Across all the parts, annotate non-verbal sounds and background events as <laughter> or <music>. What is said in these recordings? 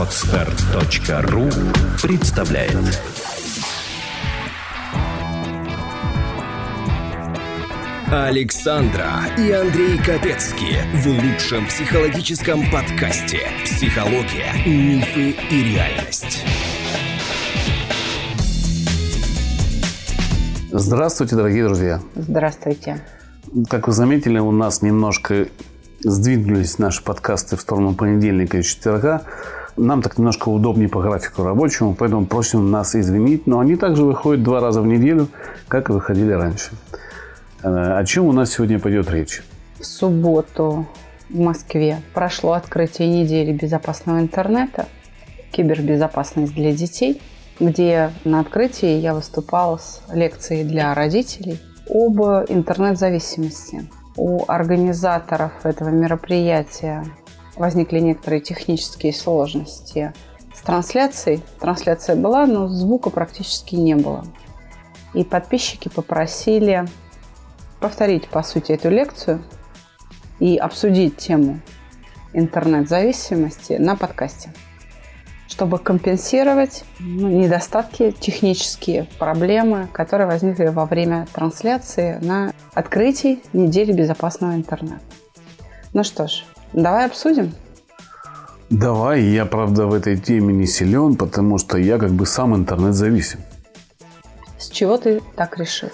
Отстар.ру представляет Александра и Андрей Капецки в лучшем психологическом подкасте «Психология, мифы и реальность». Здравствуйте, дорогие друзья. Здравствуйте. Как вы заметили, у нас немножко сдвинулись наши подкасты в сторону понедельника и четверга. Нам так немножко удобнее по графику рабочему, поэтому просим нас извинить. Но они также выходят два раза в неделю, как и выходили раньше. Э, о чем у нас сегодня пойдет речь? В субботу в Москве прошло открытие недели безопасного интернета, кибербезопасность для детей, где на открытии я выступала с лекцией для родителей об интернет-зависимости. У организаторов этого мероприятия возникли некоторые технические сложности с трансляцией. Трансляция была, но звука практически не было. И подписчики попросили повторить, по сути, эту лекцию и обсудить тему интернет-зависимости на подкасте, чтобы компенсировать ну, недостатки, технические проблемы, которые возникли во время трансляции на открытии недели безопасного интернета. Ну что ж, давай обсудим. Давай, я, правда, в этой теме не силен, потому что я как бы сам интернет зависим. С чего ты так решил?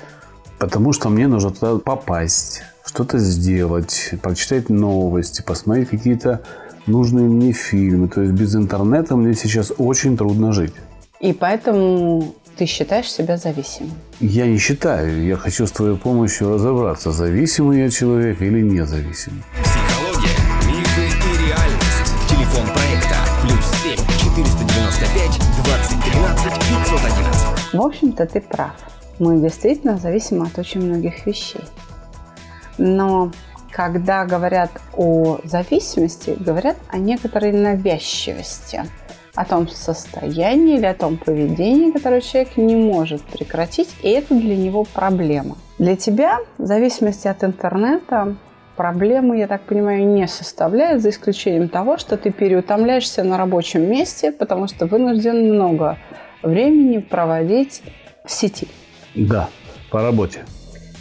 Потому что мне нужно туда попасть, что-то сделать, прочитать новости, посмотреть какие-то нужные мне фильмы. То есть без интернета мне сейчас очень трудно жить. И поэтому ты считаешь себя зависимым? Я не считаю. Я хочу с твоей помощью разобраться, зависимый я человек или независимый. В общем-то, ты прав. Мы действительно зависимы от очень многих вещей. Но когда говорят о зависимости, говорят о некоторой навязчивости, о том состоянии или о том поведении, которое человек не может прекратить, и это для него проблема. Для тебя зависимость от интернета проблемы, я так понимаю, не составляет, за исключением того, что ты переутомляешься на рабочем месте, потому что вынужден много времени проводить в сети. Да, по работе.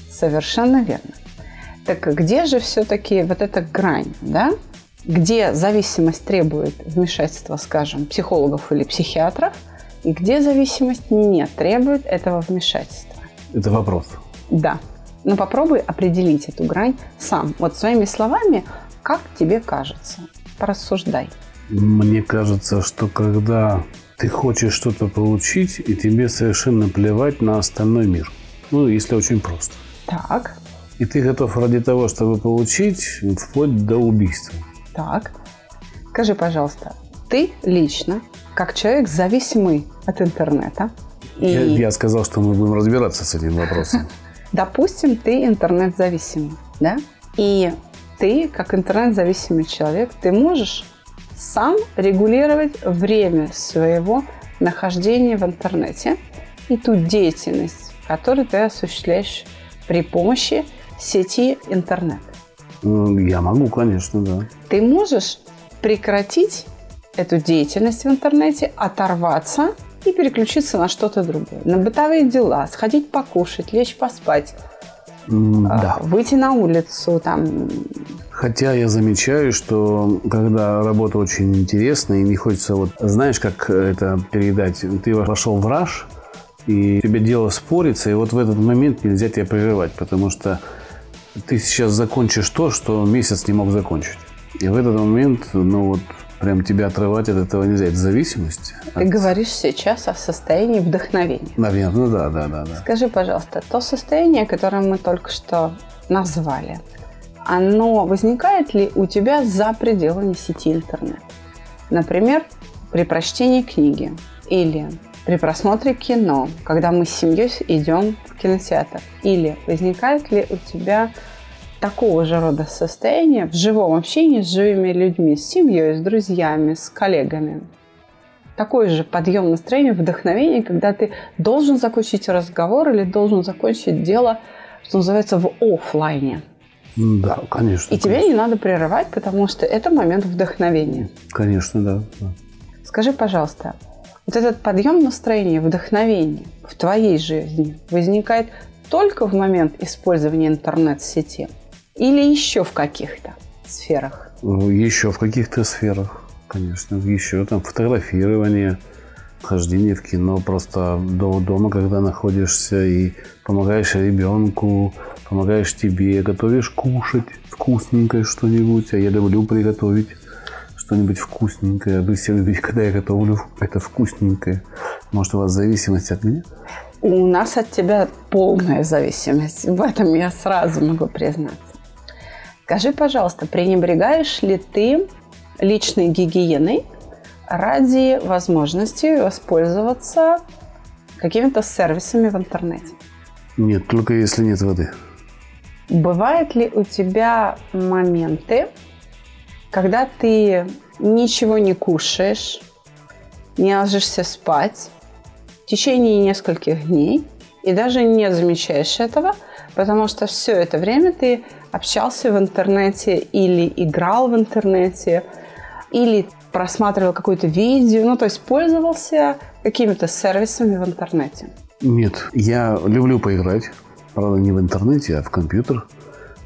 Совершенно верно. Так где же все-таки вот эта грань, да? Где зависимость требует вмешательства, скажем, психологов или психиатров, и где зависимость не требует этого вмешательства? Это вопрос. Да. Но попробуй определить эту грань сам. Вот своими словами, как тебе кажется. Порассуждай. Мне кажется, что когда ты хочешь что-то получить, и тебе совершенно плевать на остальной мир. Ну, если очень просто. Так. И ты готов ради того, чтобы получить, вплоть до убийства. Так. Скажи, пожалуйста, ты лично, как человек, зависимый от интернета, и... я, я сказал, что мы будем разбираться с этим вопросом. <laughs> Допустим, ты интернет-зависимый, да? И ты, как интернет-зависимый человек, ты можешь сам регулировать время своего нахождения в интернете и ту деятельность, которую ты осуществляешь при помощи сети интернет. Я могу, конечно, да. Ты можешь прекратить эту деятельность в интернете, оторваться и переключиться на что-то другое. На бытовые дела, сходить покушать, лечь поспать, да. выйти на улицу, там, Хотя я замечаю, что когда работа очень интересная и не хочется вот... Знаешь, как это передать? Ты вошел в раж, и тебе дело спорится, и вот в этот момент нельзя тебя прерывать, потому что ты сейчас закончишь то, что месяц не мог закончить. И в этот момент, ну вот, прям тебя отрывать от этого нельзя. Это зависимость. Ты от... говоришь сейчас о состоянии вдохновения. Наверное, да, да, да, да. Скажи, пожалуйста, то состояние, которое мы только что назвали, оно возникает ли у тебя за пределами сети интернет? Например, при прочтении книги или при просмотре кино, когда мы с семьей идем в кинотеатр? Или возникает ли у тебя такого же рода состояние в живом общении с живыми людьми, с семьей, с друзьями, с коллегами? Такой же подъем настроения, вдохновение, когда ты должен закончить разговор или должен закончить дело, что называется, в офлайне – да, конечно. И тебе не надо прерывать, потому что это момент вдохновения. Конечно, да. Скажи, пожалуйста, вот этот подъем настроения, вдохновение в твоей жизни возникает только в момент использования интернет-сети или еще в каких-то сферах? Ну, еще в каких-то сферах, конечно. Еще там фотографирование, хождение в кино, просто до дома, когда находишься и помогаешь ребенку, помогаешь тебе, готовишь кушать вкусненькое что-нибудь, а я люблю приготовить что-нибудь вкусненькое. Вы все любите, когда я готовлю это вкусненькое. Может, у вас зависимость от меня? У нас от тебя полная зависимость. В этом я сразу могу признаться. Скажи, пожалуйста, пренебрегаешь ли ты личной гигиеной ради возможности воспользоваться какими-то сервисами в интернете? Нет, только если нет воды. Бывают ли у тебя моменты, когда ты ничего не кушаешь, не ложишься спать в течение нескольких дней и даже не замечаешь этого, потому что все это время ты общался в интернете или играл в интернете, или просматривал какое-то видео, ну то есть пользовался какими-то сервисами в интернете. Нет, я люблю поиграть, правда не в интернете, а в компьютер.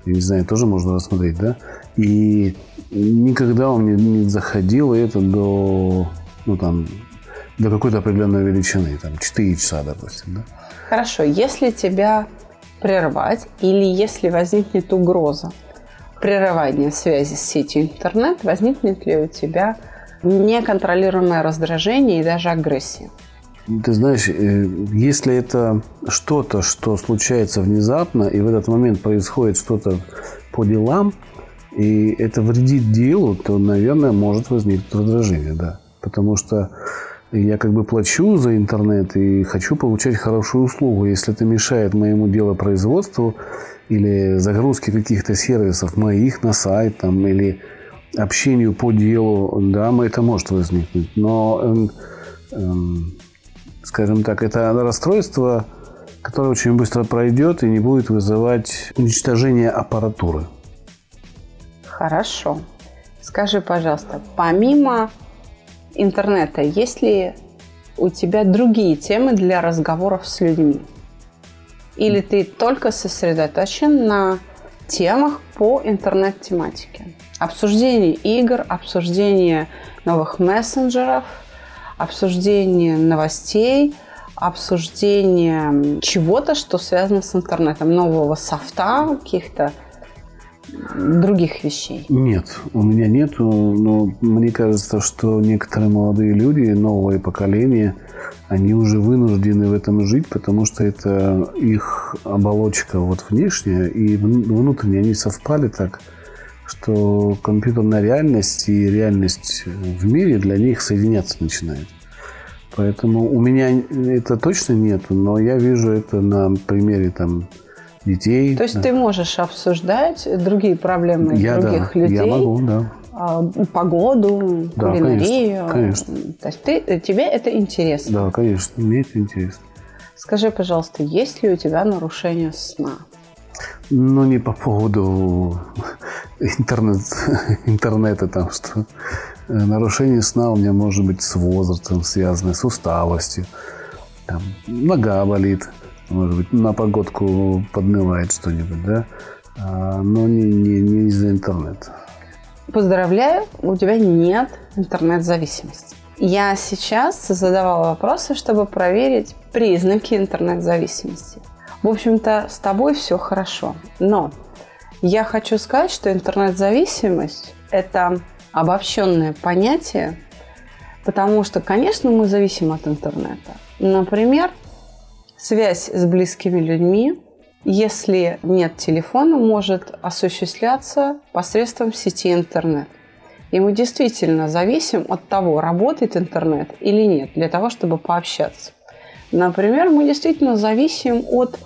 Я не знаю, тоже можно рассмотреть, да? И никогда он не, не заходил это до, ну, там, до какой-то определенной величины, там, 4 часа, допустим, да? Хорошо, если тебя прервать или если возникнет угроза прерывания связи с сетью интернет, возникнет ли у тебя неконтролируемое раздражение и даже агрессия? Ты знаешь, э, если это что-то, что случается внезапно, и в этот момент происходит что-то по делам, и это вредит делу, то, наверное, может возникнуть раздражение, да. Потому что я как бы плачу за интернет и хочу получать хорошую услугу. Если это мешает моему делопроизводству или загрузке каких-то сервисов моих на сайт там, или общению по делу, да, это может возникнуть. Но, эм, эм, скажем так, это расстройство, которое очень быстро пройдет и не будет вызывать уничтожение аппаратуры. Хорошо. Скажи, пожалуйста, помимо интернета, есть ли у тебя другие темы для разговоров с людьми? Или ты только сосредоточен на темах по интернет-тематике? Обсуждение игр, обсуждение новых мессенджеров, обсуждение новостей, обсуждение чего-то, что связано с интернетом, нового софта, каких-то других вещей? Нет, у меня нету, но мне кажется, что некоторые молодые люди, новое поколение, они уже вынуждены в этом жить, потому что это их оболочка вот внешняя и внутренняя, они совпали так, что компьютерная реальность и реальность в мире для них соединяться начинает. Поэтому у меня это точно нет, но я вижу это на примере там детей. То есть да. ты можешь обсуждать другие проблемы я, других да, людей? Я могу, да. А, погоду, да, кулинарию. Конечно, конечно. То есть ты, тебе это интересно? Да, конечно, мне это интересно. Скажи, пожалуйста, есть ли у тебя нарушение сна? Ну, не по поводу интернет, интернета, там что э, нарушение сна у меня может быть с возрастом связано, с усталостью. Там, нога болит, может быть, на погодку поднывает что-нибудь, да, а, но не, не, не из-за интернета. Поздравляю, у тебя нет интернет-зависимости. Я сейчас задавала вопросы, чтобы проверить признаки интернет-зависимости. В общем-то, с тобой все хорошо. Но я хочу сказать, что интернет-зависимость – это обобщенное понятие, потому что, конечно, мы зависим от интернета. Например, Связь с близкими людьми, если нет телефона, может осуществляться посредством сети интернет. И мы действительно зависим от того, работает интернет или нет, для того, чтобы пообщаться. Например, мы действительно зависим от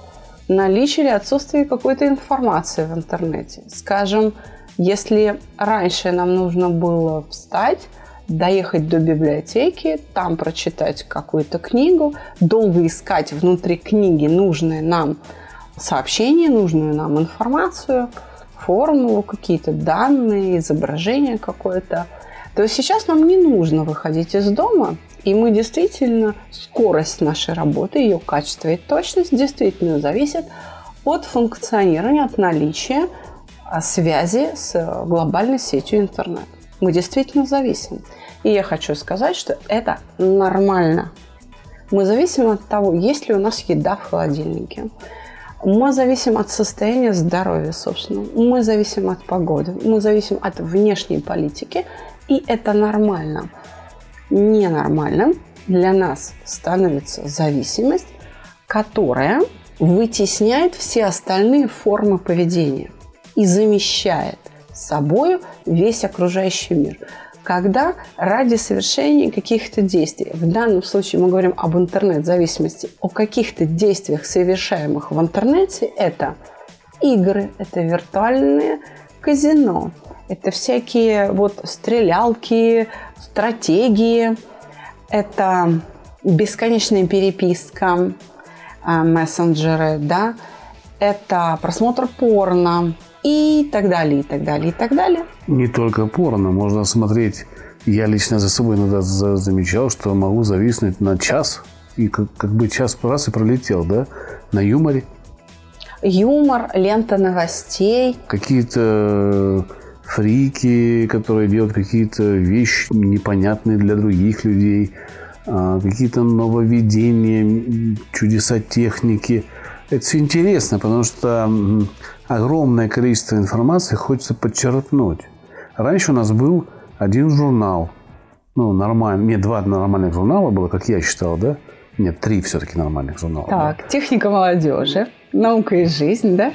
наличия или отсутствия какой-то информации в интернете. Скажем, если раньше нам нужно было встать, доехать до библиотеки, там прочитать какую-то книгу, долго искать внутри книги нужные нам сообщения, нужную нам информацию, формулу, какие-то данные, изображение какое-то. то сейчас нам не нужно выходить из дома, и мы действительно, скорость нашей работы, ее качество и точность действительно зависит от функционирования, от наличия а, связи с глобальной сетью интернет. Мы действительно зависим. И я хочу сказать, что это нормально. Мы зависим от того, есть ли у нас еда в холодильнике. Мы зависим от состояния здоровья, собственно. Мы зависим от погоды. Мы зависим от внешней политики. И это нормально. Ненормальным для нас становится зависимость, которая вытесняет все остальные формы поведения и замещает собою весь окружающий мир. Когда ради совершения каких-то действий, в данном случае мы говорим об интернет-зависимости, о каких-то действиях, совершаемых в интернете, это игры, это виртуальные казино, это всякие вот стрелялки, стратегии, это бесконечная переписка, а, мессенджеры, да, это просмотр порно, и так далее, и так далее, и так далее. Не только порно, можно смотреть. Я лично за собой иногда замечал, что могу зависнуть на час, и как, как бы час раз и пролетел, да, на юморе. Юмор, лента новостей. Какие-то фрики, которые делают какие-то вещи непонятные для других людей, а, какие-то нововведения, чудеса техники. Это все интересно, потому что огромное количество информации хочется подчеркнуть. Раньше у нас был один журнал. Ну, нормально. Нет, два нормальных журнала было, как я считал, да? Нет, три все-таки нормальных журнала. Так, да. техника молодежи, наука и жизнь, да?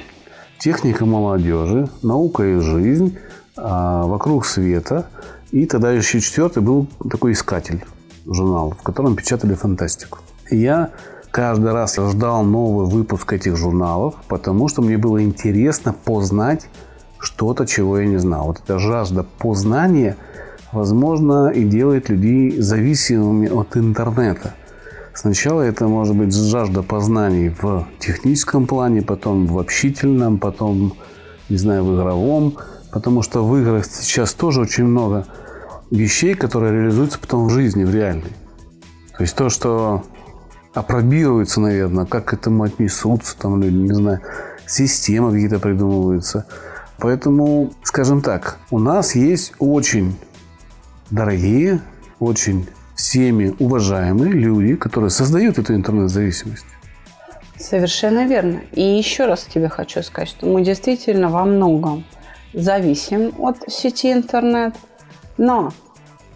Техника молодежи, наука и жизнь, а, вокруг света. И тогда еще четвертый был такой искатель журнал, в котором печатали фантастику. И я каждый раз ждал новый выпуск этих журналов, потому что мне было интересно познать что-то, чего я не знал. Вот эта жажда познания, возможно, и делает людей зависимыми от интернета. Сначала это может быть жажда познаний в техническом плане, потом в общительном, потом, не знаю, в игровом, потому что в играх сейчас тоже очень много вещей, которые реализуются потом в жизни, в реальной. То есть то, что опробируется, наверное, как к этому отнесутся там люди, не знаю, системы какие-то придумываются. Поэтому, скажем так, у нас есть очень дорогие, очень всеми уважаемые люди, которые создают эту интернет-зависимость. Совершенно верно. И еще раз тебе хочу сказать, что мы действительно во многом зависим от сети интернет, но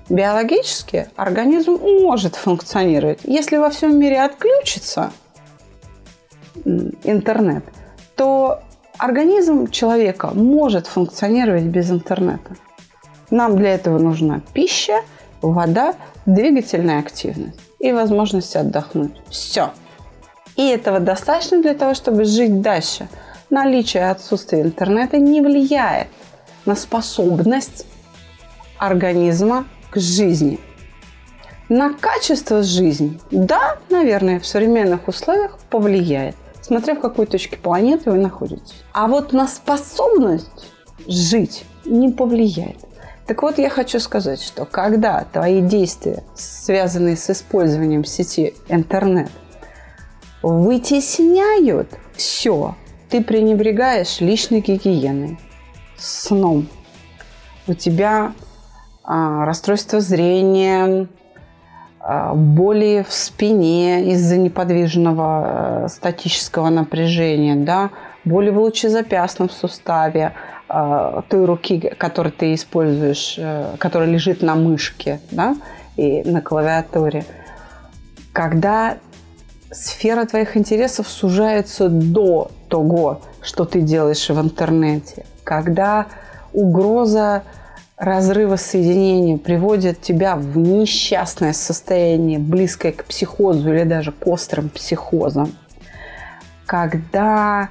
Биологически организм может функционировать. Если во всем мире отключится интернет, то организм человека может функционировать без интернета. Нам для этого нужна пища, вода, двигательная активность и возможность отдохнуть. Все. И этого достаточно для того, чтобы жить дальше. Наличие отсутствия интернета не влияет на способность организма к жизни. На качество жизни, да, наверное, в современных условиях повлияет, смотря в какой точке планеты вы находитесь. А вот на способность жить не повлияет. Так вот, я хочу сказать, что когда твои действия, связанные с использованием сети интернет, вытесняют все, ты пренебрегаешь личной гигиеной, сном, у тебя расстройство зрения, а, боли в спине из-за неподвижного э, статического напряжения, да, боли в лучезапястном суставе, а, той руки, которую ты используешь, э, которая лежит на мышке да, и на клавиатуре. Когда сфера твоих интересов сужается до того, что ты делаешь в интернете, когда угроза разрыва соединения приводит тебя в несчастное состояние, близкое к психозу или даже к острым психозам, когда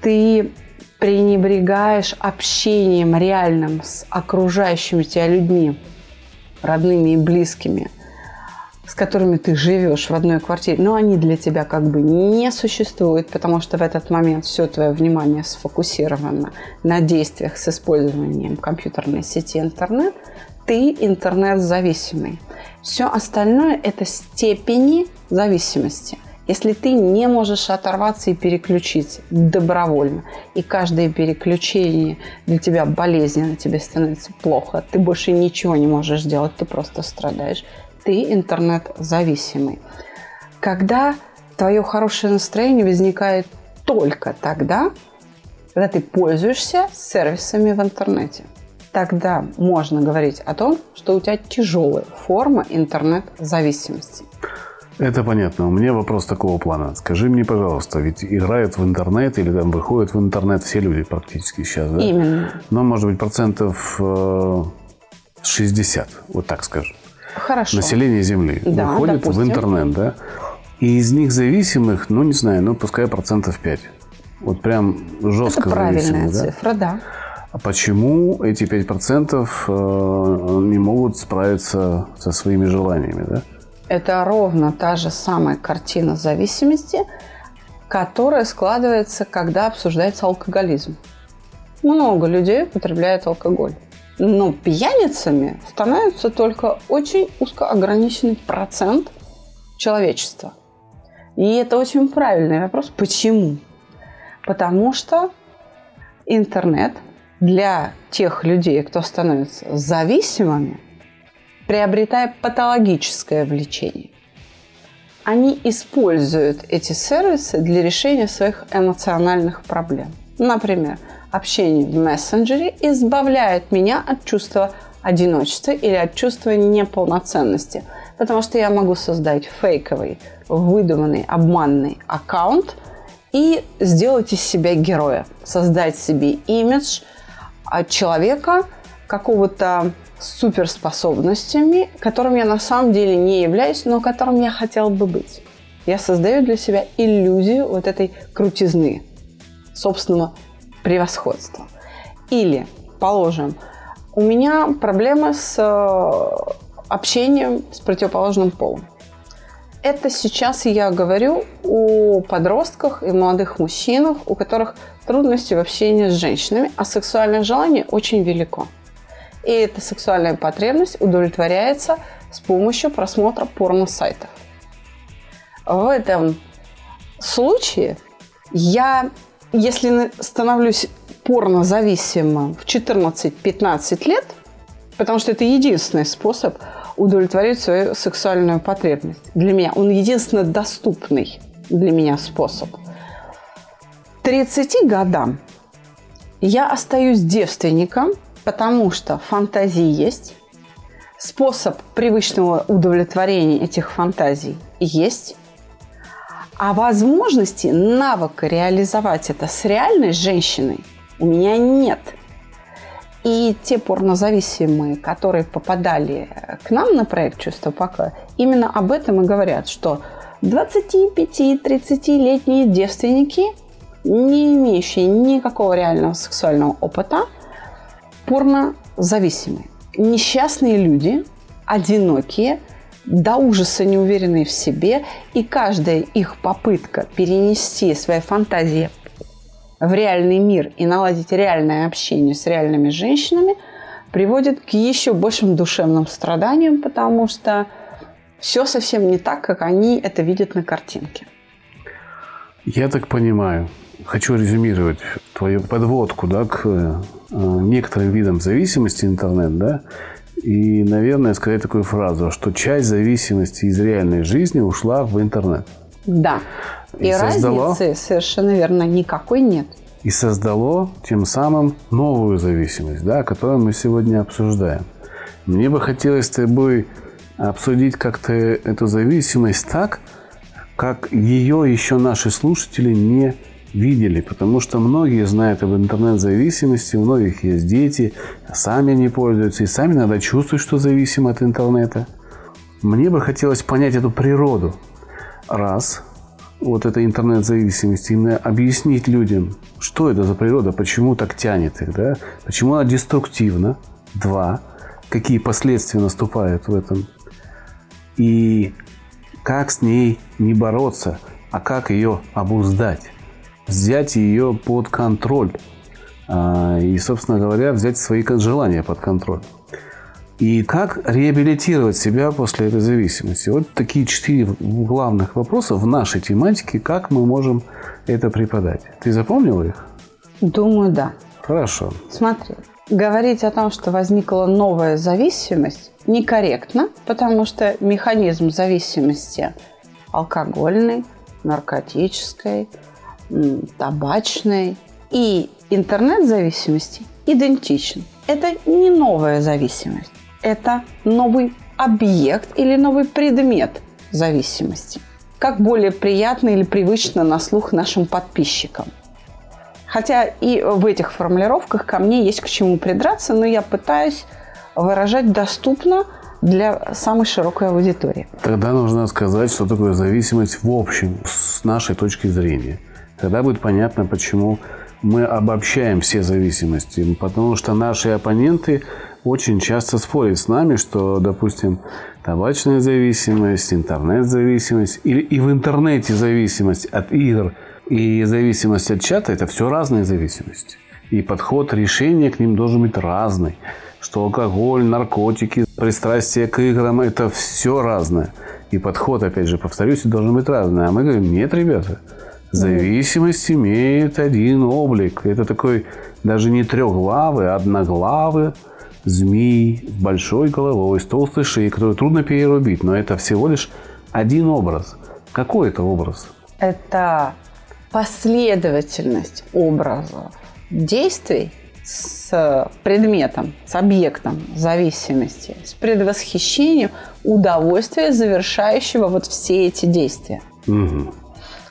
ты пренебрегаешь общением реальным с окружающими тебя людьми, родными и близкими – с которыми ты живешь в одной квартире, но они для тебя как бы не существуют, потому что в этот момент все твое внимание сфокусировано на действиях с использованием компьютерной сети интернет, ты интернет-зависимый. Все остальное – это степени зависимости. Если ты не можешь оторваться и переключиться добровольно, и каждое переключение для тебя болезненно, тебе становится плохо, ты больше ничего не можешь делать, ты просто страдаешь, ты интернет-зависимый. Когда твое хорошее настроение возникает только тогда, когда ты пользуешься сервисами в интернете. Тогда можно говорить о том, что у тебя тяжелая форма интернет-зависимости. Это понятно. У меня вопрос такого плана. Скажи мне, пожалуйста, ведь играют в интернет или там выходят в интернет все люди практически сейчас, да? Именно. Но, может быть, процентов 60, э, вот так скажем. Хорошо. Население Земли да, выходит допустим. в интернет, да? И из них зависимых, ну, не знаю, ну, пускай процентов 5. Вот прям жестко Это правильная да? цифра, да. А почему эти 5% э, не могут справиться со своими желаниями, да? Это ровно та же самая картина зависимости, которая складывается, когда обсуждается алкоголизм. Много людей употребляют алкоголь. Но пьяницами становится только очень узко ограниченный процент человечества. И это очень правильный вопрос. Почему? Потому что интернет для тех людей, кто становится зависимыми, приобретая патологическое влечение. Они используют эти сервисы для решения своих эмоциональных проблем. Например, общение в мессенджере избавляет меня от чувства одиночества или от чувства неполноценности, потому что я могу создать фейковый, выдуманный, обманный аккаунт и сделать из себя героя, создать себе имидж человека какого-то суперспособностями, которым я на самом деле не являюсь, но которым я хотела бы быть. Я создаю для себя иллюзию вот этой крутизны, собственного превосходства. Или, положим, у меня проблемы с э, общением с противоположным полом. Это сейчас я говорю о подростках и молодых мужчинах, у которых трудности в общении с женщинами, а сексуальное желание очень велико. И эта сексуальная потребность удовлетворяется с помощью просмотра порно-сайтов. В этом случае я, если становлюсь порнозависимым в 14-15 лет, потому что это единственный способ удовлетворить свою сексуальную потребность для меня. Он единственно доступный для меня способ. К 30 годам я остаюсь девственником – потому что фантазии есть, способ привычного удовлетворения этих фантазий есть, а возможности, навыка реализовать это с реальной женщиной у меня нет. И те порнозависимые, которые попадали к нам на проект «Чувство покоя», именно об этом и говорят, что 25-30-летние девственники, не имеющие никакого реального сексуального опыта – порнозависимые. Несчастные люди, одинокие, до ужаса неуверенные в себе, и каждая их попытка перенести свои фантазии в реальный мир и наладить реальное общение с реальными женщинами приводит к еще большим душевным страданиям, потому что все совсем не так, как они это видят на картинке. Я так понимаю, хочу резюмировать твою подводку да, к э, некоторым видам зависимости интернет, да, и, наверное, сказать такую фразу, что часть зависимости из реальной жизни ушла в интернет. Да. И, и создало, разницы совершенно верно никакой нет. И создало тем самым новую зависимость, да, которую мы сегодня обсуждаем. Мне бы хотелось с тобой обсудить как-то эту зависимость так, как ее еще наши слушатели не видели, потому что многие знают об интернет-зависимости, у многих есть дети, сами они пользуются, и сами иногда чувствуют, что зависимы от интернета. Мне бы хотелось понять эту природу. Раз, вот этой интернет-зависимости, именно объяснить людям, что это за природа, почему так тянет их, да? почему она деструктивна. Два, какие последствия наступают в этом. И как с ней не бороться, а как ее обуздать взять ее под контроль. А, и, собственно говоря, взять свои желания под контроль. И как реабилитировать себя после этой зависимости? Вот такие четыре главных вопроса в нашей тематике, как мы можем это преподать. Ты запомнила их? Думаю, да. Хорошо. Смотри, говорить о том, что возникла новая зависимость, некорректно, потому что механизм зависимости алкогольный, наркотической, табачной и интернет-зависимости идентичен. Это не новая зависимость, это новый объект или новый предмет зависимости. Как более приятно или привычно на слух нашим подписчикам. Хотя и в этих формулировках ко мне есть к чему придраться, но я пытаюсь выражать доступно для самой широкой аудитории. Тогда нужно сказать, что такое зависимость в общем, с нашей точки зрения. Тогда будет понятно, почему мы обобщаем все зависимости. Потому что наши оппоненты очень часто спорят с нами, что, допустим, табачная зависимость, интернет-зависимость или и в интернете зависимость от игр и зависимость от чата – это все разные зависимости. И подход решения к ним должен быть разный что алкоголь, наркотики, пристрастие к играм – это все разное. И подход, опять же, повторюсь, должен быть разный. А мы говорим, нет, ребята, зависимость имеет один облик. Это такой даже не трехглавый, а одноглавый змей с большой головой, с толстой шеей, который трудно перерубить. Но это всего лишь один образ. Какой это образ? Это последовательность образов действий с предметом, с объектом зависимости, с предвосхищением удовольствия, завершающего вот все эти действия. Угу.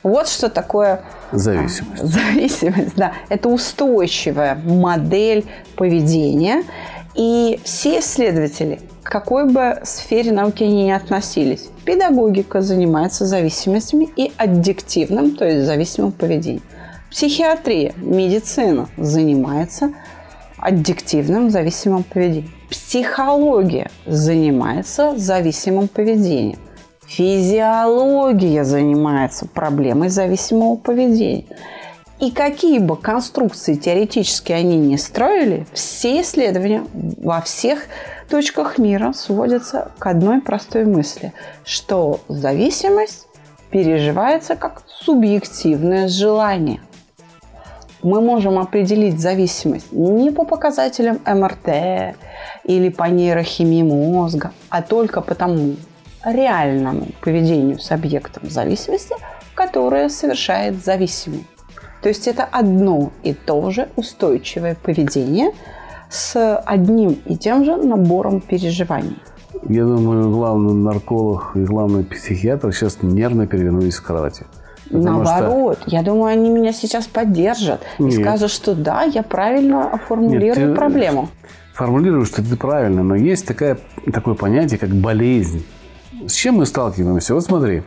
Вот что такое зависимость. А, зависимость, да. Это устойчивая модель поведения. И все исследователи, к какой бы сфере науки они ни относились, педагогика занимается зависимостями и аддиктивным, то есть зависимым поведением. Психиатрия, медицина занимается аддиктивным зависимым поведением. Психология занимается зависимым поведением. Физиология занимается проблемой зависимого поведения. И какие бы конструкции теоретически они не строили, все исследования во всех точках мира сводятся к одной простой мысли, что зависимость переживается как субъективное желание – мы можем определить зависимость не по показателям МРТ или по нейрохимии мозга, а только по тому реальному поведению с объектом зависимости, которое совершает зависимый. То есть это одно и то же устойчивое поведение с одним и тем же набором переживаний. Я думаю, главный нарколог и главный психиатр сейчас нервно перевернулись в кровати. Наоборот, что... я думаю, они меня сейчас поддержат Нет. и скажут, что да, я правильно формулирую Нет, проблему. Формулируешь, что ты правильно, но есть такая, такое понятие, как болезнь. С чем мы сталкиваемся? Вот смотри,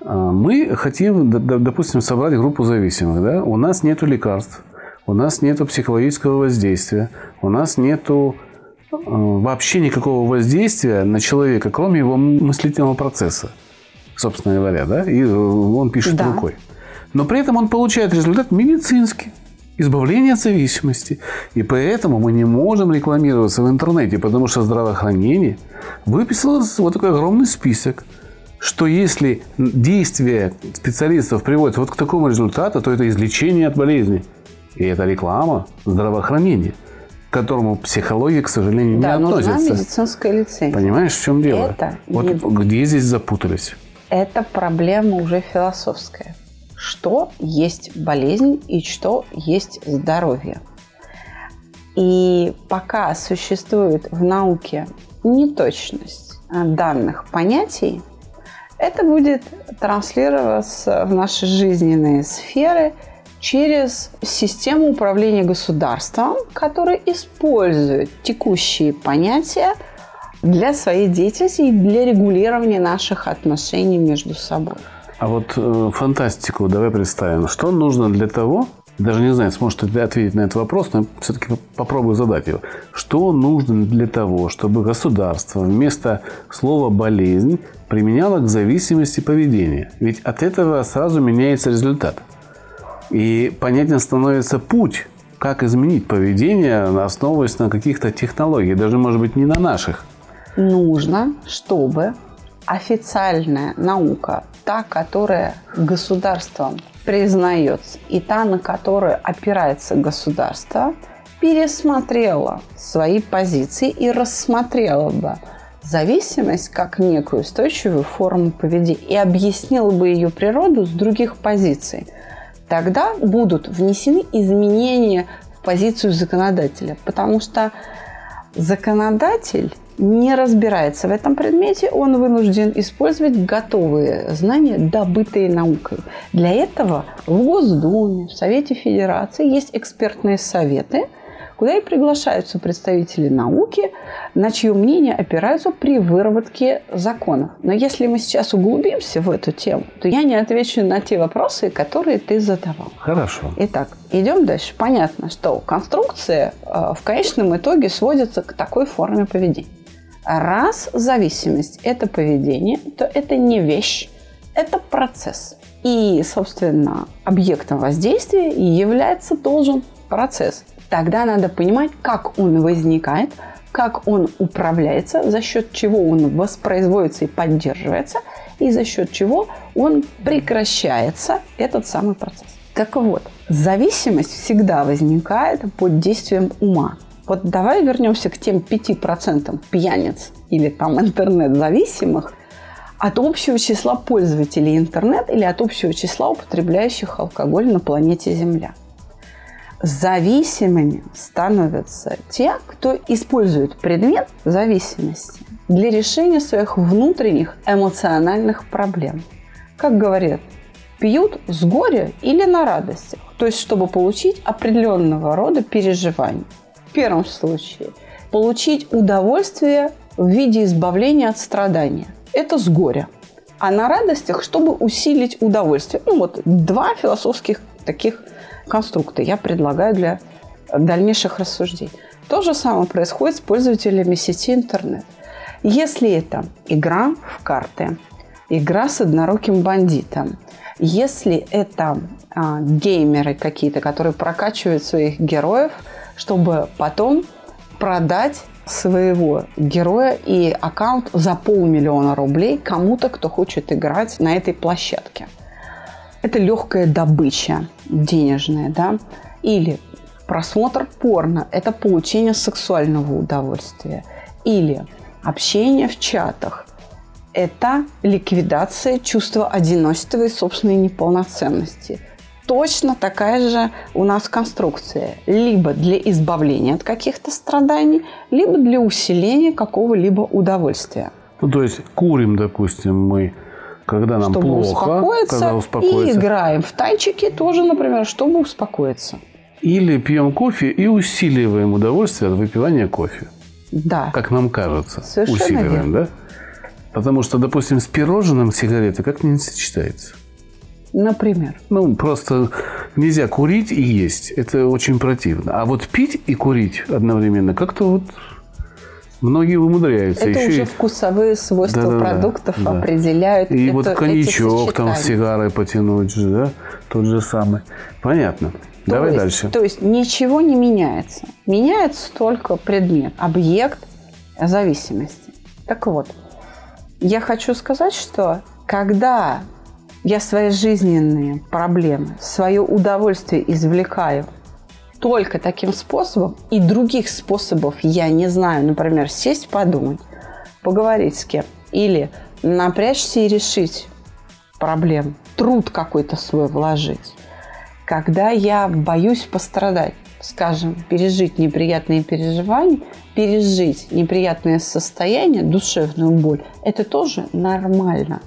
а, мы хотим, допустим, собрать группу зависимых. Да? У нас нет лекарств, у нас нет психологического воздействия, у нас нет а, вообще никакого воздействия на человека, кроме его мыслительного процесса собственно говоря, да, и э, он пишет да. рукой. Но при этом он получает результат медицинский избавление от зависимости. И поэтому мы не можем рекламироваться в интернете, потому что здравоохранение выписало вот такой огромный список, что если действие специалистов приводит вот к такому результату, то это излечение от болезни. И это реклама здравоохранения к которому психология, к сожалению, да, не относится. Да, нужна медицинская лицензия. Понимаешь, в чем дело? Это вот не... где здесь запутались? это проблема уже философская. Что есть болезнь и что есть здоровье. И пока существует в науке неточность данных понятий, это будет транслироваться в наши жизненные сферы через систему управления государством, которая использует текущие понятия – для своей деятельности и для регулирования наших отношений между собой. А вот э, фантастику давай представим. Что нужно для того, даже не знаю, сможет ли ответить на этот вопрос, но все-таки попробую задать его. Что нужно для того, чтобы государство вместо слова «болезнь» применяло к зависимости поведения? Ведь от этого сразу меняется результат. И понятен становится путь, как изменить поведение, основываясь на каких-то технологиях, даже, может быть, не на наших – нужно, чтобы официальная наука, та, которая государством признается, и та, на которую опирается государство, пересмотрела свои позиции и рассмотрела бы зависимость как некую устойчивую форму поведения и объяснила бы ее природу с других позиций. Тогда будут внесены изменения в позицию законодателя, потому что законодатель не разбирается в этом предмете, он вынужден использовать готовые знания, добытые наукой. Для этого в Госдуме, в Совете Федерации есть экспертные советы – куда и приглашаются представители науки, на чье мнение опираются при выработке законов. Но если мы сейчас углубимся в эту тему, то я не отвечу на те вопросы, которые ты задавал. Хорошо. Итак, идем дальше. Понятно, что конструкция э, в конечном итоге сводится к такой форме поведения. Раз зависимость – это поведение, то это не вещь, это процесс. И, собственно, объектом воздействия является должен процесс тогда надо понимать, как он возникает, как он управляется, за счет чего он воспроизводится и поддерживается, и за счет чего он прекращается, этот самый процесс. Так вот, зависимость всегда возникает под действием ума. Вот давай вернемся к тем 5% пьяниц или там интернет-зависимых от общего числа пользователей интернета или от общего числа употребляющих алкоголь на планете Земля зависимыми становятся те, кто использует предмет зависимости для решения своих внутренних эмоциональных проблем. Как говорят, пьют с горя или на радостях, то есть чтобы получить определенного рода переживания. В первом случае получить удовольствие в виде избавления от страдания. Это с горя. А на радостях, чтобы усилить удовольствие. Ну вот два философских таких конструкта я предлагаю для дальнейших рассуждений. То же самое происходит с пользователями сети интернет. Если это игра в карты, игра с одноруким бандитом, если это а, геймеры какие-то, которые прокачивают своих героев, чтобы потом продать своего героя и аккаунт за полмиллиона рублей кому-то, кто хочет играть на этой площадке – это легкая добыча денежная, да, или просмотр порно – это получение сексуального удовольствия, или общение в чатах – это ликвидация чувства одиночества и собственной неполноценности. Точно такая же у нас конструкция. Либо для избавления от каких-то страданий, либо для усиления какого-либо удовольствия. Ну, то есть курим, допустим, мы когда нам чтобы плохо, успокоиться, когда успокоиться. И играем в танчики тоже, например, чтобы успокоиться. Или пьем кофе и усиливаем удовольствие от выпивания кофе. Да. Как нам кажется. Совершенно усиливаем, верно. да? Потому что, допустим, с пирожным сигареты как не сочетается. Например. Ну, просто нельзя курить и есть. Это очень противно. А вот пить и курить одновременно как-то вот Многие умудряются. Это Еще уже и... вкусовые свойства Да-да-да, продуктов да. определяют И это, вот коньячок там с сочетания. сигарой потянуть же, да? Тот же самый. Понятно. То Давай есть- дальше. То есть ничего не меняется. Меняется только предмет, объект зависимости. Так вот, я хочу сказать, что когда я свои жизненные проблемы, свое удовольствие извлекаю только таким способом, и других способов я не знаю, например, сесть подумать, поговорить с кем, или напрячься и решить проблему, труд какой-то свой вложить, когда я боюсь пострадать, скажем, пережить неприятные переживания, пережить неприятное состояние, душевную боль, это тоже нормально.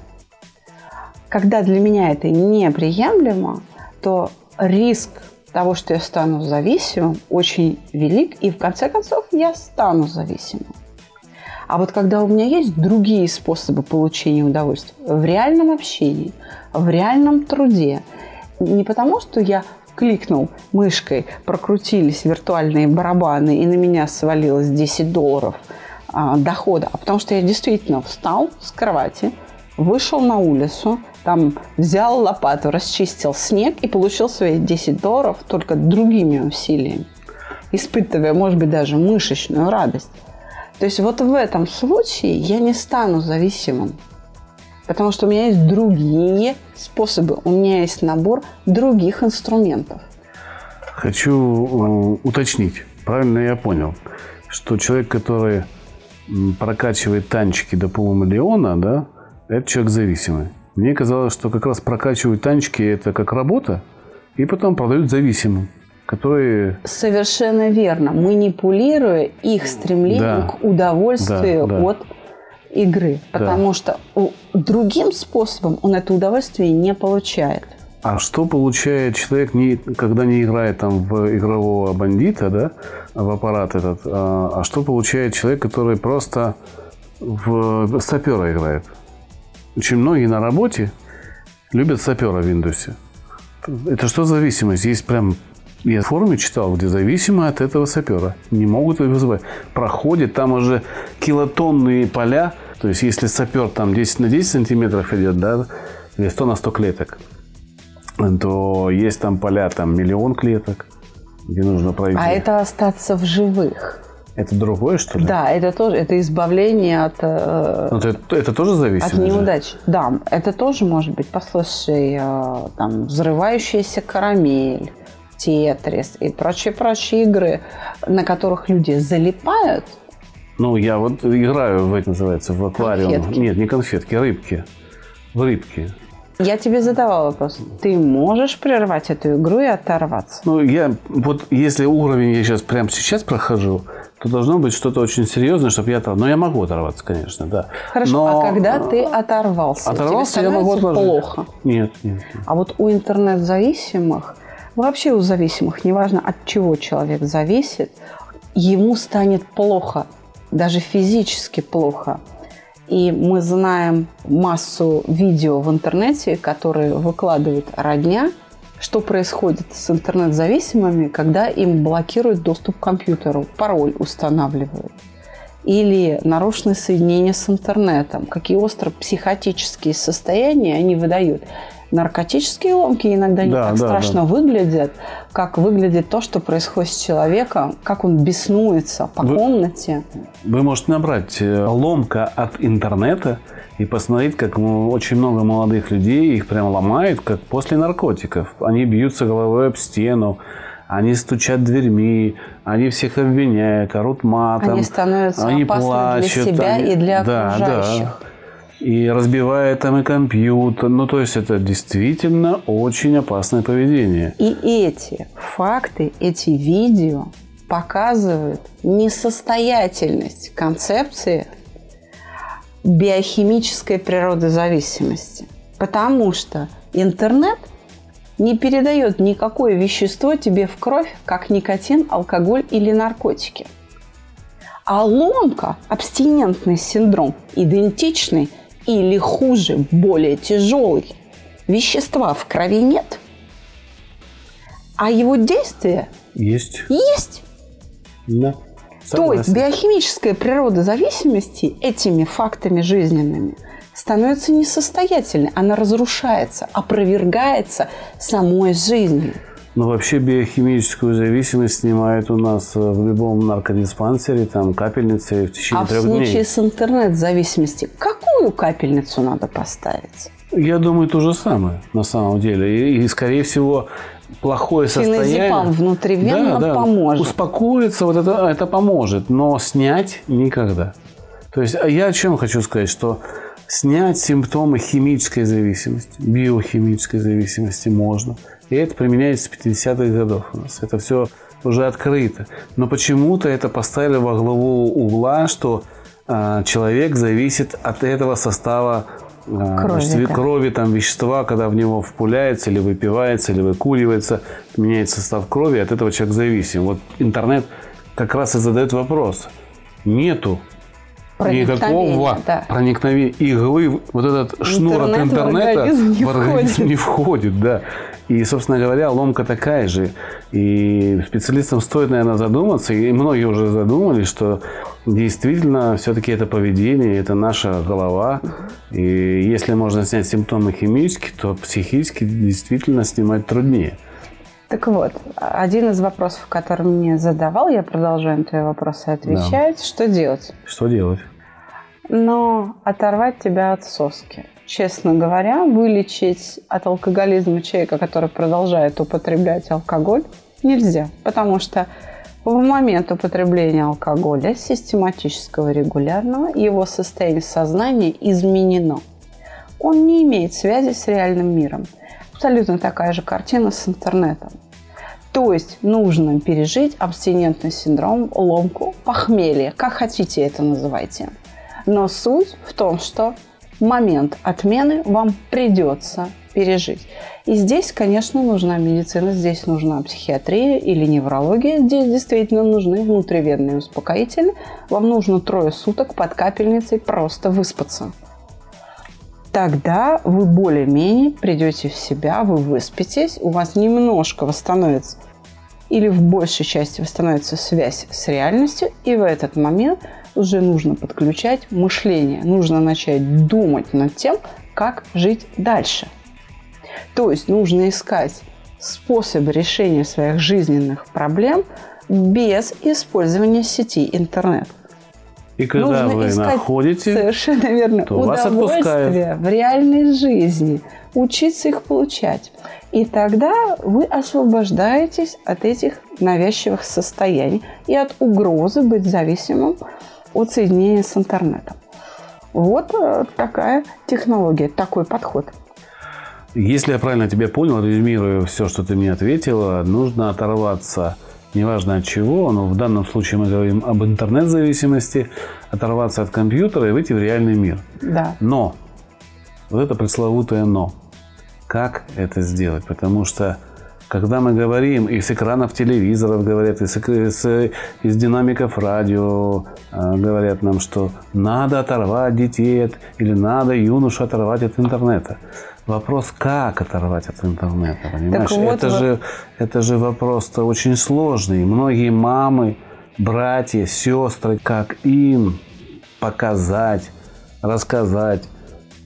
Когда для меня это неприемлемо, то риск того, что я стану зависимым, очень велик, и в конце концов я стану зависимым. А вот когда у меня есть другие способы получения удовольствия в реальном общении, в реальном труде, не потому что я кликнул мышкой, прокрутились виртуальные барабаны, и на меня свалилось 10 долларов а, дохода, а потому что я действительно встал с кровати, вышел на улицу, там взял лопату, расчистил снег и получил свои 10 долларов только другими усилиями, испытывая, может быть, даже мышечную радость. То есть вот в этом случае я не стану зависимым. Потому что у меня есть другие способы, у меня есть набор других инструментов. Хочу уточнить, правильно я понял, что человек, который прокачивает танчики до полумиллиона, да, это человек зависимый. Мне казалось, что как раз прокачивают танчики это как работа, и потом продают зависимым, которые... Совершенно верно. Манипулируя их стремлением да. к удовольствию да, да. от игры. Потому да. что другим способом он это удовольствие не получает. А что получает человек, не, когда не играет там в игрового бандита, да, в аппарат этот, а, а что получает человек, который просто в сапера играет? Очень многие на работе любят сапера в Windows. Это что за зависимость? Есть прям я в форуме читал, где зависимы от этого сапера. Не могут вызывать. Проходит, там уже килотонные поля. То есть, если сапер там 10 на 10 сантиметров идет, да, или 100 на 100 клеток, то есть там поля, там миллион клеток, где нужно пройти. А это остаться в живых. Это другое, что ли? Да, это тоже, это избавление от... Э, ну, это, это тоже зависит? От неудач. Же? Да, это тоже может быть. Послушай, э, там, взрывающаяся карамель, тетрис и прочие-прочие игры, на которых люди залипают. Ну, я вот играю в это называется, в аквариум. Конфетки. Нет, не конфетки, рыбки. В рыбки. Я тебе задавала вопрос. Ты можешь прервать эту игру и оторваться? Ну, я вот если уровень я сейчас прямо сейчас прохожу, то должно быть что-то очень серьезное, чтобы я оторвался. Но я могу оторваться, конечно, да. Хорошо, Но... а когда ты оторвался, оторвался я могу отложить. плохо? Нет, нет, нет. А вот у интернет-зависимых, вообще у зависимых, неважно от чего человек зависит, ему станет плохо, даже физически плохо. И мы знаем массу видео в интернете, которые выкладывают родня – что происходит с интернет-зависимыми, когда им блокируют доступ к компьютеру, пароль устанавливают. Или нарушенное соединение с интернетом. Какие остро-психотические состояния они выдают. Наркотические ломки иногда не да, так да, страшно да. выглядят, как выглядит то, что происходит с человеком, как он беснуется по вы, комнате. Вы можете набрать э, ломка от интернета – и посмотреть, как очень много молодых людей их прям ломают, как после наркотиков. Они бьются головой об стену, они стучат дверьми, они всех обвиняют, орут матом. Они становятся они опасны плачут, для себя они... и для окружающих. Да, да. И разбивает там и компьютер. Ну, то есть это действительно очень опасное поведение. И эти факты, эти видео показывают несостоятельность концепции биохимической природы зависимости. Потому что интернет не передает никакое вещество тебе в кровь, как никотин, алкоголь или наркотики. А ломка, абстинентный синдром, идентичный или хуже, более тяжелый. Вещества в крови нет, а его действие есть. Есть. Да. То есть биохимическая природа зависимости этими фактами жизненными становится несостоятельной. Она разрушается, опровергается самой жизнью. Но вообще биохимическую зависимость снимают у нас в любом наркодиспансере, там капельницы в течение а трех дней. А в случае дней. с интернет-зависимостью, какую капельницу надо поставить? Я думаю, то же самое на самом деле. И, и скорее всего, плохое состояние. Феназепам внутривенно да, да, поможет. Успокоиться, вот это, это поможет, но снять никогда. То есть а я о чем хочу сказать, что снять симптомы химической зависимости, биохимической зависимости можно. И это применяется с 50-х годов у нас. Это все уже открыто. Но почему-то это поставили во главу угла, что э, человек зависит от этого состава крови, значит, да. крови там вещества, когда в него впуляется или выпивается, или выкуривается, меняется состав крови, от этого человек зависим. Вот интернет как раз и задает вопрос. Нету никакого да. проникновения иглы, вот этот шнур от интернета в организм не входит, да. И, собственно говоря, ломка такая же. И специалистам стоит, наверное, задуматься, и многие уже задумались, что действительно все-таки это поведение, это наша голова. И если можно снять симптомы химически, то психически действительно снимать труднее. Так вот, один из вопросов, который мне задавал, я продолжаю на твои вопросы отвечать. Что делать? Что делать? Но оторвать тебя от соски. Честно говоря, вылечить от алкоголизма человека, который продолжает употреблять алкоголь, нельзя. Потому что в момент употребления алкоголя, систематического регулярного, его состояние сознания изменено. Он не имеет связи с реальным миром. Абсолютно такая же картина с интернетом. То есть нужно пережить абстинентный синдром, ломку, похмелье, как хотите это называйте. Но суть в том, что момент отмены вам придется пережить. И здесь, конечно, нужна медицина, здесь нужна психиатрия или неврология. Здесь действительно нужны внутривенные успокоительные. Вам нужно трое суток под капельницей просто выспаться. Тогда вы более-менее придете в себя, вы выспитесь, у вас немножко восстановится или в большей части восстановится связь с реальностью, и в этот момент уже нужно подключать мышление, нужно начать думать над тем, как жить дальше – то есть нужно искать способы решения своих жизненных проблем без использования сети интернет. И когда нужно вы искать находите, совершенно верно, то вас удовольствие отпускают. в реальной жизни, учиться их получать. И тогда вы освобождаетесь от этих навязчивых состояний и от угрозы быть зависимым от соединения с интернетом. Вот э, такая технология, такой подход. Если я правильно тебя понял, резюмирую все, что ты мне ответила, нужно оторваться, неважно от чего, но в данном случае мы говорим об интернет-зависимости, оторваться от компьютера и выйти в реальный мир. Да. Но, вот это пресловутое «но». Как это сделать? Потому что когда мы говорим, и с экранов телевизоров говорят, и с, с- из динамиков радио э, говорят нам, что надо оторвать детей от, или надо юношу оторвать от интернета. Вопрос, как оторвать от интернета, понимаешь? вот это, вы- же, это же вопрос-то очень сложный. Многие мамы, братья, сестры, как им показать, рассказать,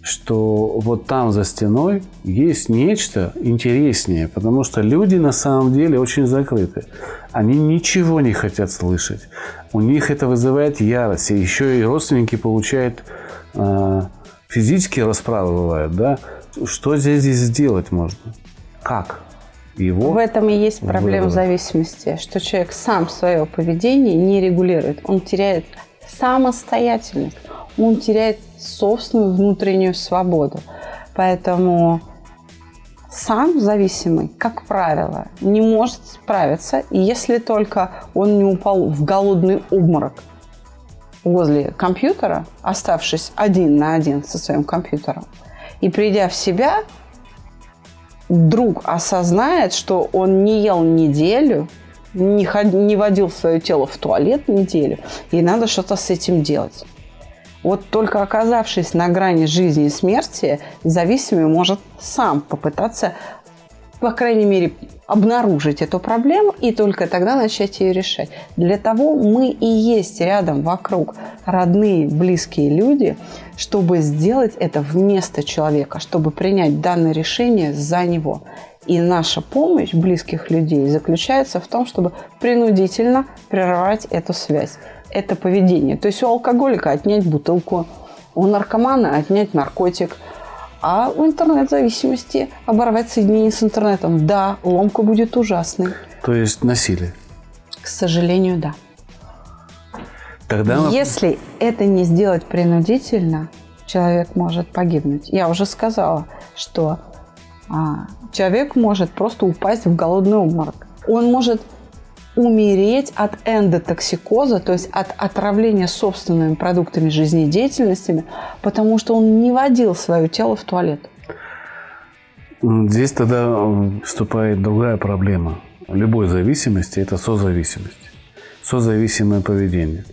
что вот там за стеной есть нечто интереснее, потому что люди на самом деле очень закрыты. Они ничего не хотят слышать. У них это вызывает ярость. И еще и родственники получают э, физические расправы бывают, да? Что здесь, сделать можно? Как? Его В этом и есть проблема вырвать. зависимости, что человек сам свое поведение не регулирует. Он теряет самостоятельность, он теряет собственную внутреннюю свободу. Поэтому сам зависимый, как правило, не может справиться, если только он не упал в голодный обморок возле компьютера, оставшись один на один со своим компьютером. И придя в себя, вдруг осознает, что он не ел неделю, не, ход- не водил свое тело в туалет неделю, и надо что-то с этим делать. Вот только оказавшись на грани жизни и смерти, зависимый может сам попытаться, по крайней мере, обнаружить эту проблему и только тогда начать ее решать. Для того мы и есть рядом, вокруг, родные, близкие люди, чтобы сделать это вместо человека, чтобы принять данное решение за него. И наша помощь близких людей заключается в том, чтобы принудительно прервать эту связь, это поведение. То есть у алкоголика отнять бутылку, у наркомана отнять наркотик, а у интернет-зависимости оборвать соединение с интернетом. Да, ломка будет ужасной. То есть насилие. К сожалению, да. Тогда Если это не сделать принудительно, человек может погибнуть. Я уже сказала, что а, человек может просто упасть в голодный обморок. Он может умереть от эндотоксикоза, то есть от отравления собственными продуктами жизнедеятельности, потому что он не водил свое тело в туалет. Здесь тогда вступает другая проблема. Любой зависимости – это созависимость. Созависимое поведение.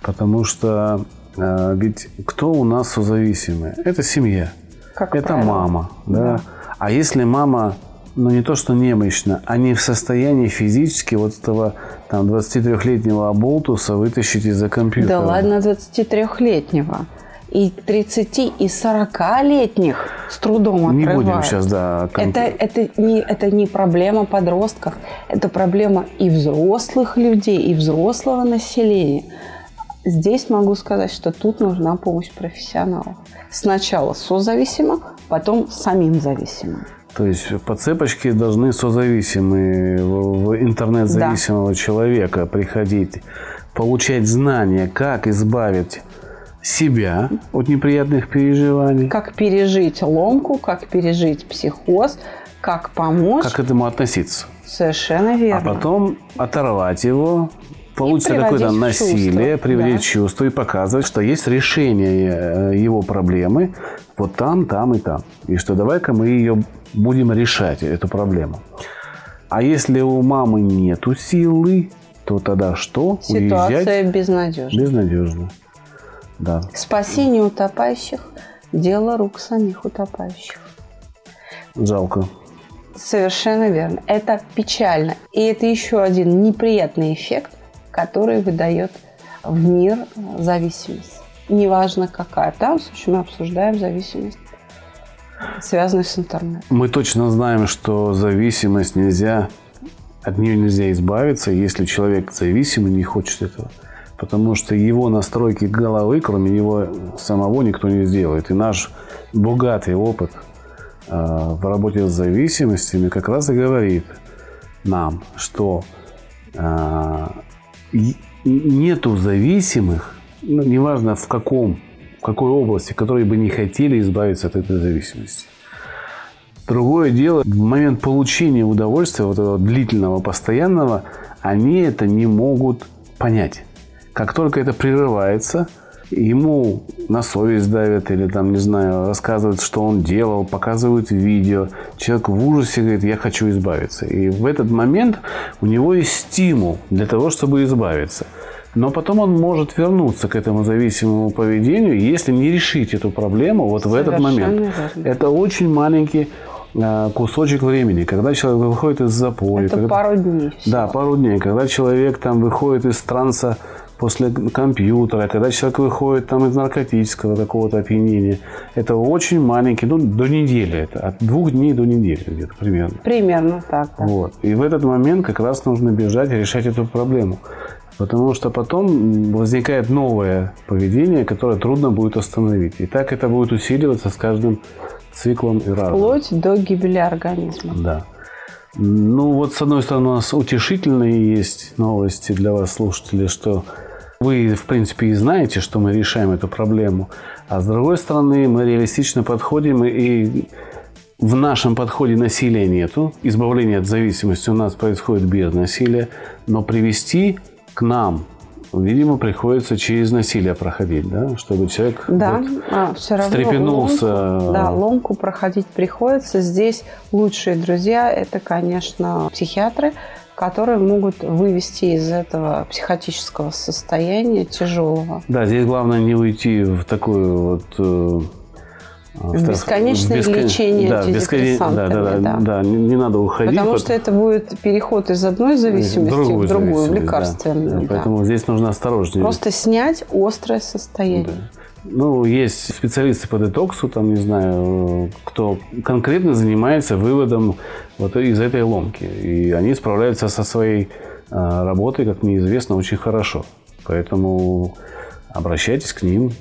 Потому что э, ведь кто у нас созависимый? Это семья. Как это правило. мама. Да? Да. А если мама, ну не то что немощна, а не в состоянии физически вот этого там 23-летнего оболтуса вытащить из-за компьютера. Да ладно 23-летнего. и 30, и 40-летних с трудом Не отрывают. будем сейчас, да, кон- Это, это, не, это не проблема подростков, это проблема и взрослых людей, и взрослого населения. Здесь могу сказать, что тут нужна помощь профессионалов. Сначала созависимых, потом самим зависимым. То есть по цепочке должны созависимые интернет-зависимого человека приходить, получать знания, как избавить себя от неприятных переживаний, Как пережить ломку, как пережить психоз, как помочь. как к этому относиться. Совершенно А верно. потом оторвать его, получится приводить какое-то насилие, чувство, приводить да. чувство и показывать, что есть решение э, его проблемы вот там, там и там. И что давай-ка мы ее будем решать, эту проблему. А если у мамы нету силы, то тогда что? Ситуация Уезжать безнадежна. безнадежно. Да. Спасение утопающих – дело рук самих утопающих. Жалко. Совершенно верно. Это печально. И это еще один неприятный эффект, который выдает в мир зависимость. Неважно какая. В данном случае мы обсуждаем зависимость, связанную с интернетом. Мы точно знаем, что зависимость нельзя, от нее нельзя избавиться, если человек зависимый не хочет этого. Потому что его настройки головы, кроме него самого, никто не сделает. И наш богатый опыт э, в работе с зависимостями как раз и говорит нам, что э, нету зависимых, ну, неважно в каком, какой области, которые бы не хотели избавиться от этой зависимости. Другое дело, в момент получения удовольствия, вот этого длительного, постоянного, они это не могут понять. Как только это прерывается, ему на совесть давят или там, не знаю, рассказывают, что он делал, показывают видео. Человек в ужасе говорит, я хочу избавиться. И в этот момент у него есть стимул для того, чтобы избавиться. Но потом он может вернуться к этому зависимому поведению, если не решить эту проблему вот в этот Совершенно момент. верно. Это очень маленький э, кусочек времени, когда человек выходит из запоя. Это когда- пару дней. да, пару дней. Когда человек там выходит из транса после компьютера, когда человек выходит там из наркотического какого-то опьянения, это очень маленький, ну, до недели это, от двух дней до недели где-то примерно. Примерно так. да. Вот. И в этот момент как раз нужно бежать и решать эту проблему. Потому что потом возникает новое поведение, которое трудно будет остановить. И так это будет усиливаться с каждым циклом и разом. Вплоть до гибели организма. Да. Ну вот, с одной стороны, у нас утешительные есть новости для вас, слушатели, что вы, в принципе, и знаете, что мы решаем эту проблему. А с другой стороны, мы реалистично подходим, и в нашем подходе насилия нету. Избавление от зависимости у нас происходит без насилия. Но привести к нам, видимо, приходится через насилие проходить, да? Чтобы человек Да, вот а, все равно встрепенулся. ломку- да, ломку проходить приходится. Здесь лучшие друзья – это, конечно, психиатры, которые могут вывести из этого психотического состояния тяжелого. Да, здесь главное не уйти в такую вот... э, В бесконечное лечение да, в бесконе- да, да, да, да. да, не, не надо уходить. Потому вот что это будет переход из одной зависимости в другую, в зависимость, да. лекарственную. Да, да. Поэтому здесь нужно осторожнее. Просто снять острое состояние. Ну, есть специалисты по детоксу, там, не знаю, кто конкретно занимается выводом вот из этой ломки. И они справляются со своей а, работой, как мне известно, очень хорошо. Поэтому обращайтесь к ним.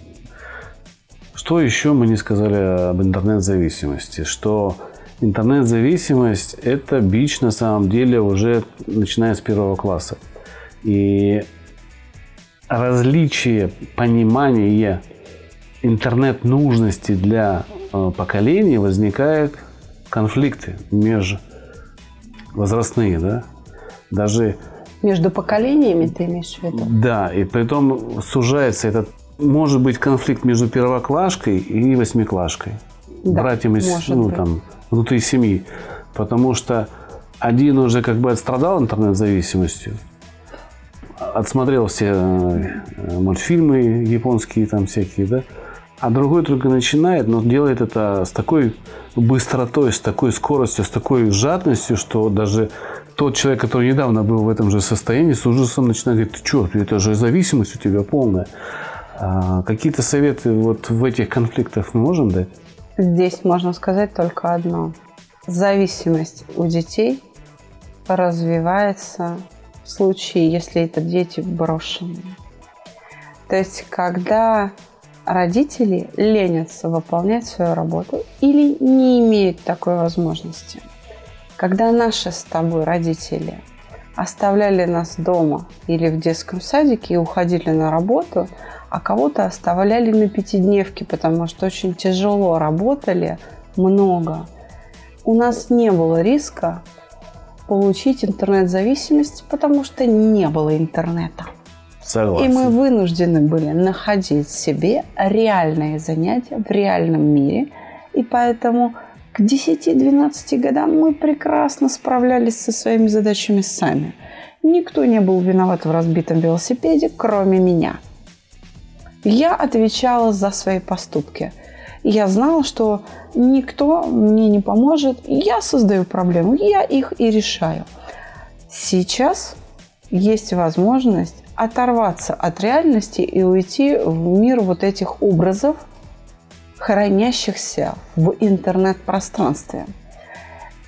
Что еще мы не сказали об интернет-зависимости? Что интернет-зависимость – это бич на самом деле уже начиная с первого класса. И различие понимания интернет-нужности для э, поколений возникают конфликты межвозрастные, да? Даже Между поколениями ты имеешь в виду? да, и при этом сужается этот может быть конфликт между первоклашкой и восьмиклашкой. Да, Братьям из, ну, быть. там, внутри семьи. Потому что один уже как бы отстрадал интернет-зависимостью, отсмотрел все э, мультфильмы японские там всякие, да, а другой только начинает, но делает это с такой быстротой, с такой скоростью, с такой жадностью, что даже тот человек, который недавно был в этом же состоянии, с ужасом начинает говорить, ты что, это же зависимость у тебя полная. А какие-то советы вот в этих конфликтах мы можем дать? Здесь можно сказать только одно. Зависимость у детей развивается в случае, если это дети брошенные. То есть, когда родители ленятся выполнять свою работу или не имеют такой возможности. Когда наши с тобой родители оставляли нас дома или в детском садике и уходили на работу, а кого-то оставляли на пятидневке, потому что очень тяжело работали, много. У нас не было риска получить интернет-зависимость, потому что не было интернета. Согласен. И мы вынуждены были находить себе реальные занятия в реальном мире. И поэтому к 10-12 годам мы прекрасно справлялись со своими задачами сами. Никто не был виноват в разбитом велосипеде, кроме меня. Я отвечала за свои поступки. Я знала, что никто мне не поможет. Я создаю проблемы, я их и решаю. Сейчас есть возможность оторваться от реальности и уйти в мир вот этих образов, хранящихся в интернет-пространстве.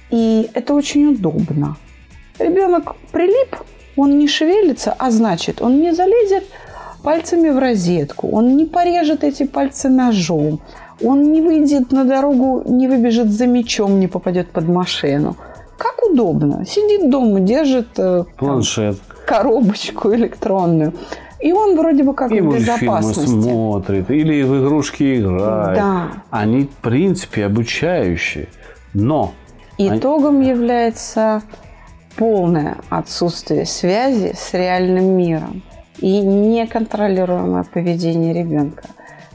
И это очень удобно. Ребенок прилип, он не шевелится, а значит, он не залезет пальцами в розетку, он не порежет эти пальцы ножом, он не выйдет на дорогу, не выбежит за мечом, не попадет под машину. Как удобно. Сидит дома, держит э, Планшет. коробочку электронную. И он вроде бы как И в безопасности. смотрит, или в игрушки играет. Да. Они, в принципе, обучающие. Но Итогом является полное отсутствие связи с реальным миром и неконтролируемое поведение ребенка.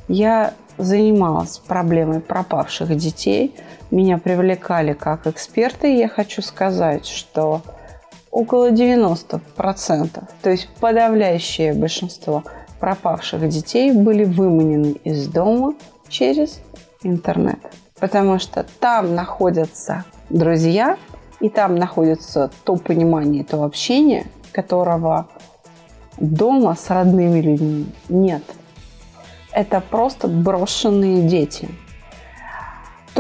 Я занималась проблемой пропавших детей. Меня привлекали как эксперта, и я хочу сказать, что около 90%, то есть подавляющее большинство пропавших детей были выманены из дома через интернет. Потому что там находятся друзья, и там находится то понимание, то общение, которого дома с родными людьми нет. Это просто брошенные дети.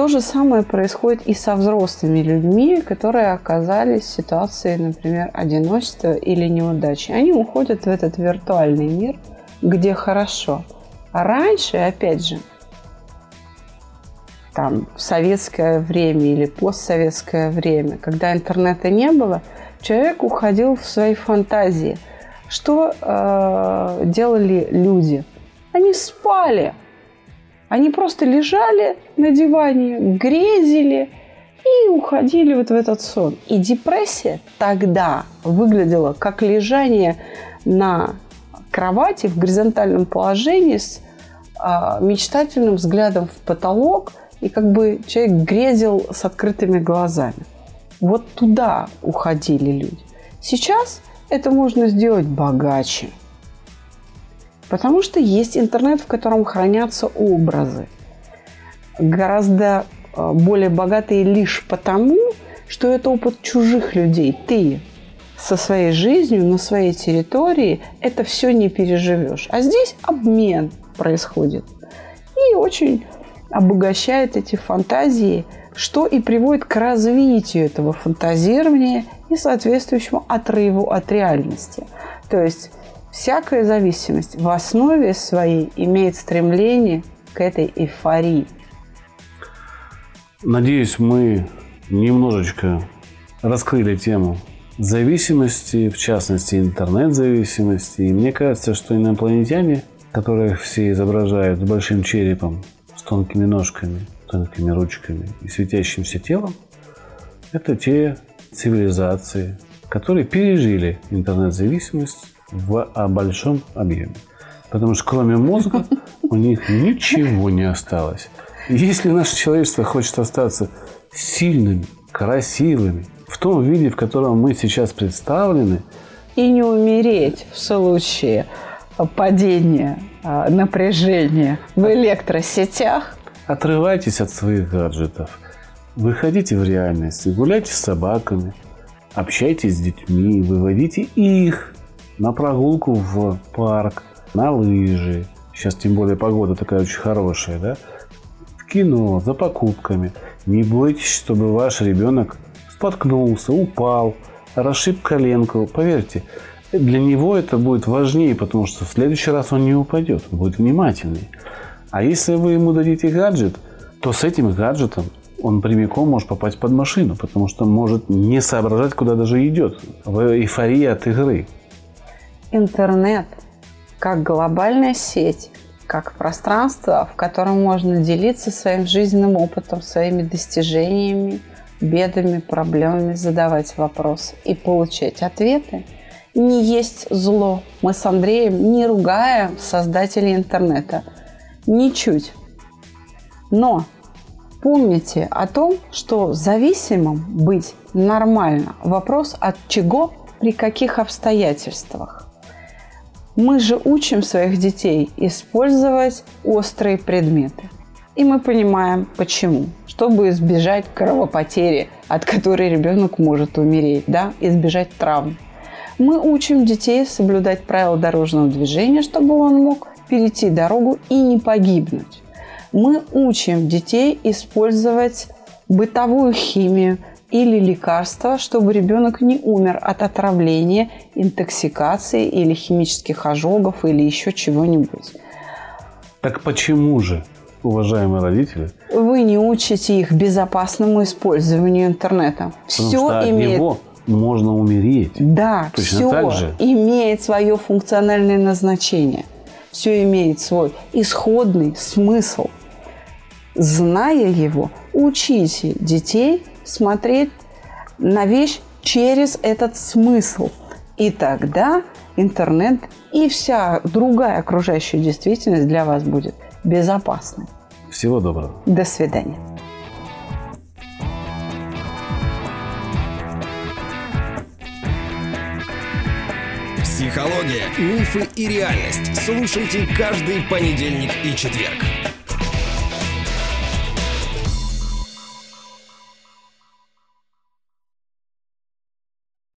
То же самое происходит и со взрослыми людьми, которые оказались в ситуации, например, одиночества или неудачи. Они уходят в этот виртуальный мир, где хорошо. А раньше, опять же, там, в советское время или постсоветское время, когда интернета не было, человек уходил в свои фантазии. Что э, делали люди? Они спали. Они просто лежали на диване, грезили и уходили вот в этот сон. И депрессия тогда выглядела как лежание на кровати в горизонтальном положении с а, мечтательным взглядом в потолок, и как бы человек грезил с открытыми глазами. Вот туда уходили люди. Сейчас это можно сделать богаче. Потому что есть интернет, в котором хранятся образы. Гораздо э, более богатые лишь потому, что это опыт чужих людей. Ты со своей жизнью на своей территории это все не переживешь. А здесь обмен происходит. И очень обогащает эти фантазии, что и приводит к развитию этого фантазирования и соответствующему отрыву от реальности. То есть всякая зависимость в основе своей имеет стремление к этой эйфории. Надеюсь, мы немножечко раскрыли тему зависимости, в частности, интернет-зависимости. И мне кажется, что инопланетяне, которых все изображают с большим черепом, с тонкими ножками, тонкими ручками и светящимся телом, это те цивилизации, которые пережили интернет-зависимость в а, большом объеме. Потому что кроме мозга у них ничего не осталось. Если наше человечество хочет остаться сильными, красивыми, в том виде, в котором мы сейчас представлены, И не умереть в случае падения а, напряжения в электросетях. отрывайтесь от своих гаджетов, выходите в реальность, гуляйте с собаками, общайтесь с детьми, выводите их на прогулку в парк, на лыжи, сейчас тем более погода такая очень хорошая, да, в кино, за покупками. Не бойтесь, чтобы ваш ребенок споткнулся, упал, расшиб коленку. Поверьте, для него это будет важнее, потому что в следующий раз он не упадет, он будет внимательней. А если вы ему дадите гаджет, то с этим гаджетом он прямиком может попасть под машину, потому что может не соображать, куда даже идет. В эйфории от игры. Интернет как глобальная сеть, как пространство, в котором можно делиться своим жизненным опытом, своими достижениями, бедами, проблемами, задавать вопросы и получать ответы, не есть зло. Мы с Андреем не ругаем создателей интернета. Ничуть. Но помните о том, что зависимым быть нормально. Вопрос от чего, при каких обстоятельствах. Мы же учим своих детей использовать острые предметы. И мы понимаем, почему. Чтобы избежать кровопотери, от которой ребенок может умереть, да, избежать травм. Мы учим детей соблюдать правила дорожного движения, чтобы он мог перейти дорогу и не погибнуть. Мы учим детей использовать бытовую химию или лекарства, чтобы ребенок не умер от отравления, интоксикации или химических ожогов или еще чего-нибудь. Так почему же, уважаемые родители? Вы не учите их безопасному использованию интернета. Потому Все что имеет... него можно умереть. Да, Точно все так же. имеет свое функциональное назначение. Все имеет свой исходный смысл. Зная его, учите детей смотреть на вещь через этот смысл. И тогда интернет и вся другая окружающая действительность для вас будет безопасной. Всего доброго. До свидания. Психология, мифы и реальность. Слушайте каждый понедельник и четверг.